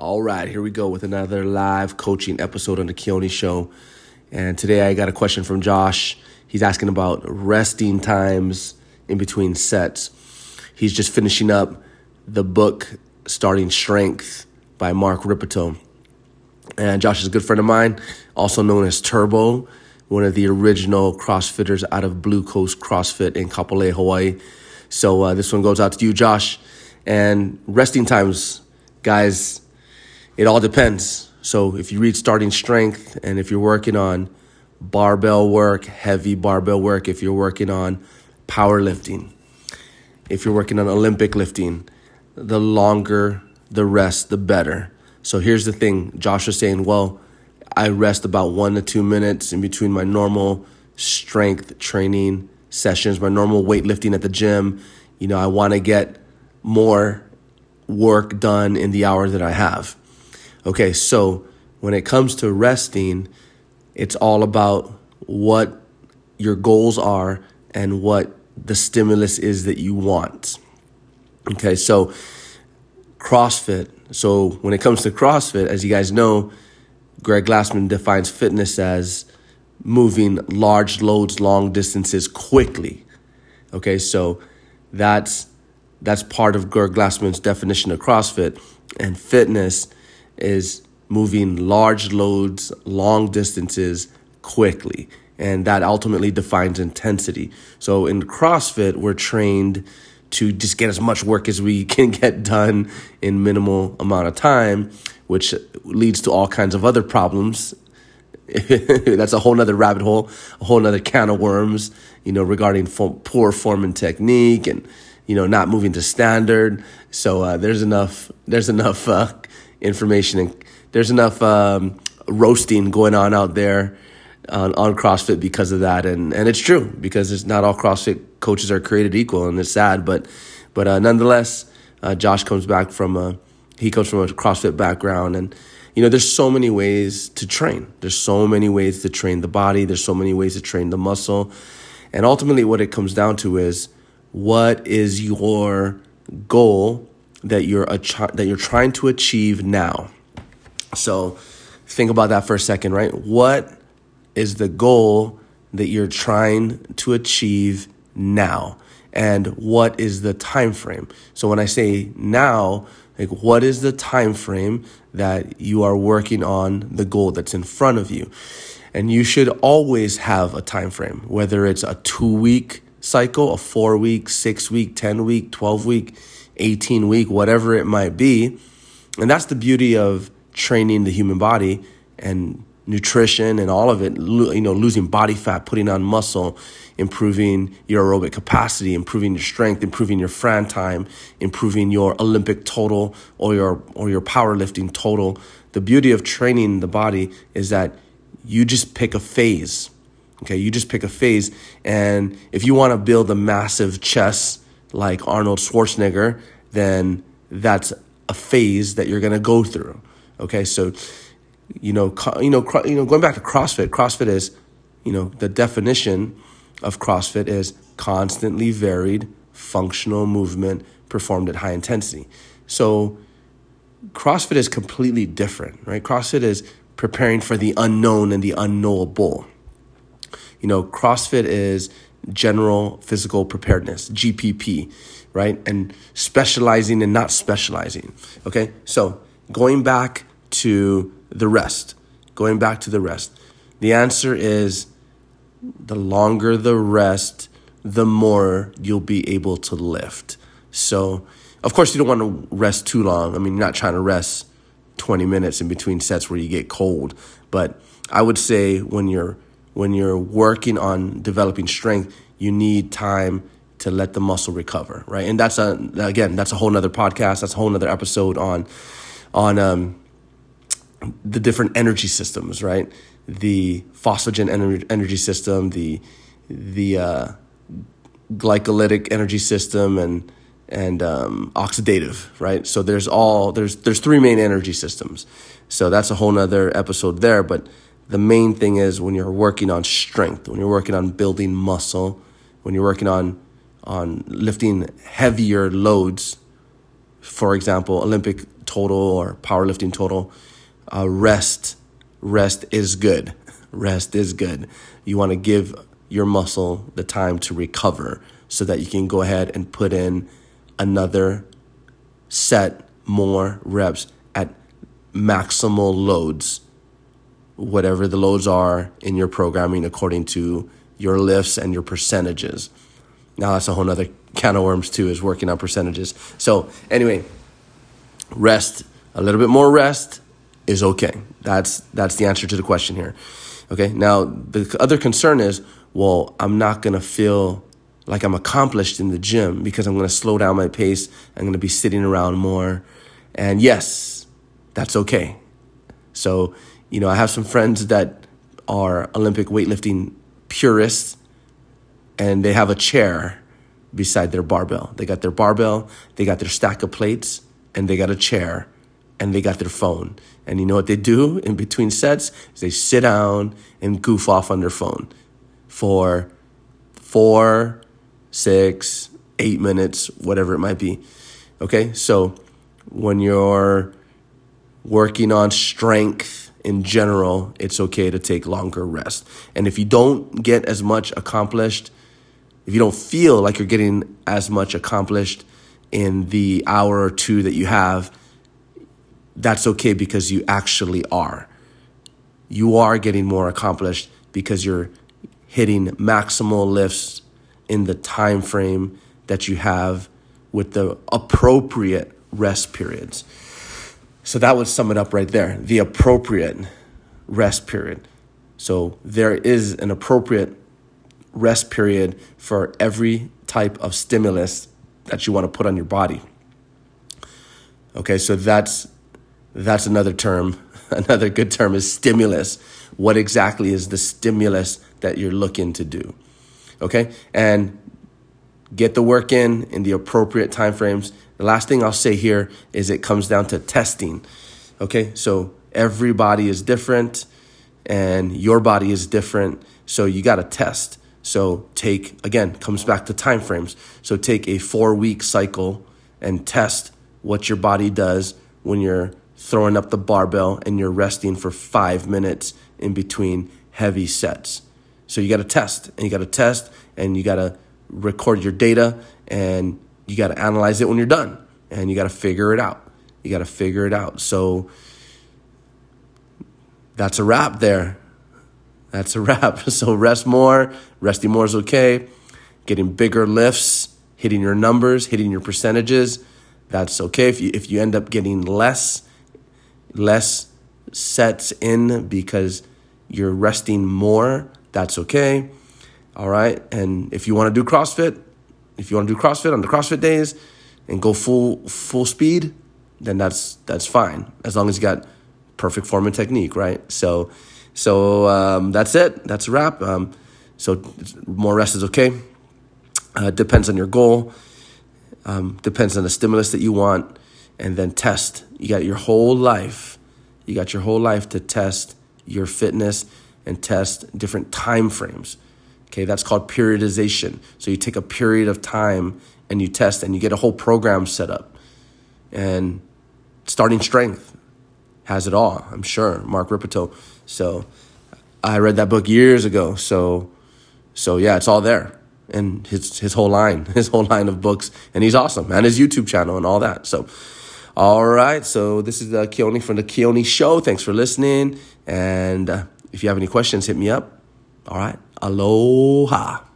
All right, here we go with another live coaching episode on the Keone Show. And today I got a question from Josh. He's asking about resting times in between sets. He's just finishing up the book Starting Strength by Mark Rippetoe. And Josh is a good friend of mine, also known as Turbo, one of the original CrossFitters out of Blue Coast CrossFit in Kapolei, Hawaii. So uh, this one goes out to you, Josh. And resting times, guys, it all depends. So if you read Starting Strength and if you're working on barbell work, heavy barbell work, if you're working on powerlifting, if you're working on Olympic lifting, the longer the rest, the better. So here's the thing Josh was saying, well, I rest about one to two minutes in between my normal strength training sessions, my normal weightlifting at the gym. You know, I want to get more work done in the hour that I have. Okay, so when it comes to resting, it's all about what your goals are and what the stimulus is that you want. Okay, so CrossFit. So when it comes to CrossFit, as you guys know, Greg Glassman defines fitness as moving large loads long distances quickly. Okay, so that's that's part of Greg Glassman's definition of CrossFit and fitness is moving large loads, long distances quickly. And that ultimately defines intensity. So in CrossFit, we're trained to just get as much work as we can get done in minimal amount of time, which leads to all kinds of other problems. That's a whole nother rabbit hole, a whole nother can of worms, you know, regarding poor form and technique and, you know, not moving to standard. So uh, there's enough, there's enough uh, information and there's enough um, roasting going on out there on, on CrossFit because of that, and and it's true because it's not all CrossFit coaches are created equal, and it's sad, but but uh, nonetheless, uh, Josh comes back from a he comes from a CrossFit background, and you know there's so many ways to train. There's so many ways to train the body. There's so many ways to train the muscle, and ultimately, what it comes down to is what is your goal that you're a that you're trying to achieve now. So think about that for a second, right? What is the goal that you're trying to achieve now? And what is the time frame? So when I say now, like what is the time frame that you are working on the goal that's in front of you? And you should always have a time frame, whether it's a 2 week cycle, a 4 week, 6 week, 10 week, 12 week 18 week, whatever it might be. And that's the beauty of training the human body and nutrition and all of it, you know, losing body fat, putting on muscle, improving your aerobic capacity, improving your strength, improving your Fran time, improving your Olympic total or your or your powerlifting total. The beauty of training the body is that you just pick a phase. Okay, you just pick a phase and if you want to build a massive chest like Arnold Schwarzenegger, then that's a phase that you're going to go through. Okay, so you know, you know, you know, going back to CrossFit, CrossFit is, you know, the definition of CrossFit is constantly varied functional movement performed at high intensity. So CrossFit is completely different, right? CrossFit is preparing for the unknown and the unknowable. You know, CrossFit is general physical preparedness, GPP, right? And specializing and not specializing. Okay, so going back to the rest, going back to the rest, the answer is the longer the rest, the more you'll be able to lift. So, of course, you don't want to rest too long. I mean, you're not trying to rest 20 minutes in between sets where you get cold, but I would say when you're when you're working on developing strength, you need time to let the muscle recover, right? And that's a again, that's a whole nother podcast. That's a whole nother episode on on um, the different energy systems, right? The phosphagen energy, system, the the uh, glycolytic energy system, and and um, oxidative, right? So there's all there's there's three main energy systems. So that's a whole nother episode there, but the main thing is when you're working on strength, when you're working on building muscle, when you're working on on lifting heavier loads, for example, Olympic total or powerlifting total, uh, rest, rest is good. Rest is good. You want to give your muscle the time to recover so that you can go ahead and put in another set more reps at maximal loads, whatever the loads are in your programming according to your lifts and your percentages. Now that's a whole other can of worms too, is working on percentages. So anyway, rest, a little bit more rest is okay. That's that's the answer to the question here. Okay. Now the other concern is, well, I'm not gonna feel like I'm accomplished in the gym because I'm gonna slow down my pace. I'm gonna be sitting around more. And yes, that's okay. So, you know, I have some friends that are Olympic weightlifting purists and they have a chair beside their barbell. They got their barbell, they got their stack of plates, and they got a chair, and they got their phone. And you know what they do in between sets? Is they sit down and goof off on their phone for four, six, eight minutes, whatever it might be. Okay, so when you're working on strength in general, it's okay to take longer rest. And if you don't get as much accomplished, if you don't feel like you're getting as much accomplished in the hour or two that you have, that's okay because you actually are. You are getting more accomplished because you're hitting maximal lifts in the time frame that you have with the appropriate rest periods. So that would sum it up right there. The appropriate rest period. So there is an appropriate rest period for every type of stimulus that you want to put on your body. Okay, so that's that's another term. Another good term is stimulus. What exactly is the stimulus that you're looking to do? Okay? And get the work in in the appropriate time frames. The last thing I'll say here is it comes down to testing. Okay? So everybody is different and your body is different, so you got to test. So take again comes back to time frames. So take a 4 week cycle and test what your body does when you're throwing up the barbell and you're resting for 5 minutes in between heavy sets. So you got to test and you got to test and you got to record your data and you got to analyze it when you're done and you got to figure it out. You got to figure it out. So that's a wrap there. That's a wrap. So rest more. Resting more is okay. Getting bigger lifts, hitting your numbers, hitting your percentages, that's okay. If you if you end up getting less less sets in because you're resting more, that's okay. All right. And if you want to do CrossFit, if you want to do CrossFit on the CrossFit days and go full full speed, then that's that's fine as long as you got perfect form and technique, right? So so um, that's it. That's a wrap. Um, so more rest is okay. Uh, depends on your goal. Um, depends on the stimulus that you want, and then test. You got your whole life. You got your whole life to test your fitness and test different time frames. Okay, that's called periodization. So you take a period of time and you test, and you get a whole program set up. And starting strength has it all. I'm sure. Mark Rippetoe so I read that book years ago. So so yeah, it's all there. And his his whole line, his whole line of books, and he's awesome, and his YouTube channel and all that. So, all right. So this is the Keone from the Keone Show. Thanks for listening, and uh, if you have any questions, hit me up. All right. Aloha.